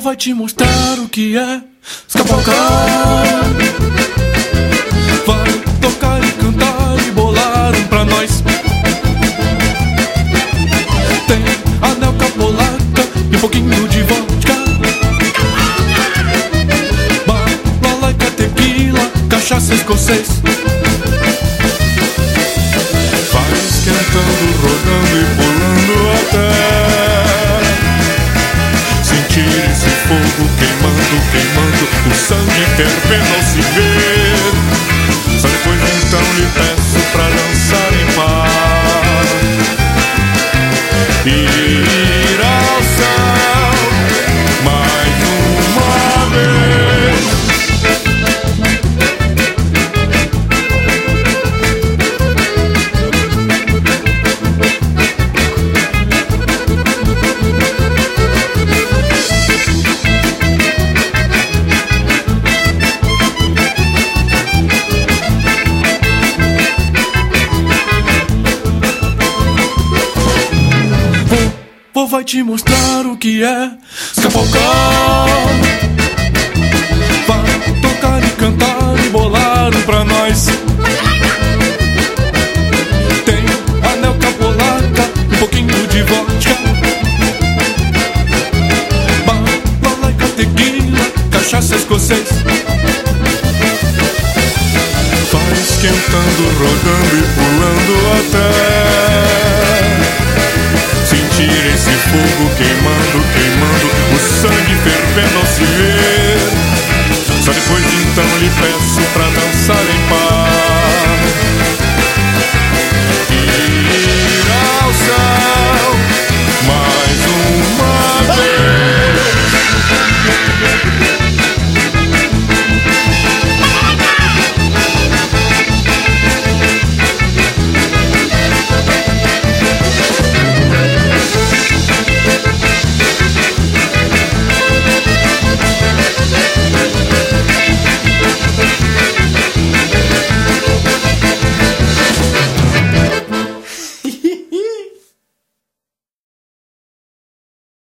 vai te mostrar o que é escapocar. Vai tocar e cantar e bolar um pra nós. Tem anel capolaca e um pouquinho de vodka. Balalaika, tequila, cachaça escocês. Fogo queimando, queimando, o sangue fervendo ao se ver. Vai te mostrar o que é escapolcar. Vai tocar e cantar e bolar pra nós. Tem anel capolaca, um pouquinho de vodka. Balalaika, tequila, cachaça escocês. Vai esquentando, rodando e pulando até o sangue fervendo ao se ver.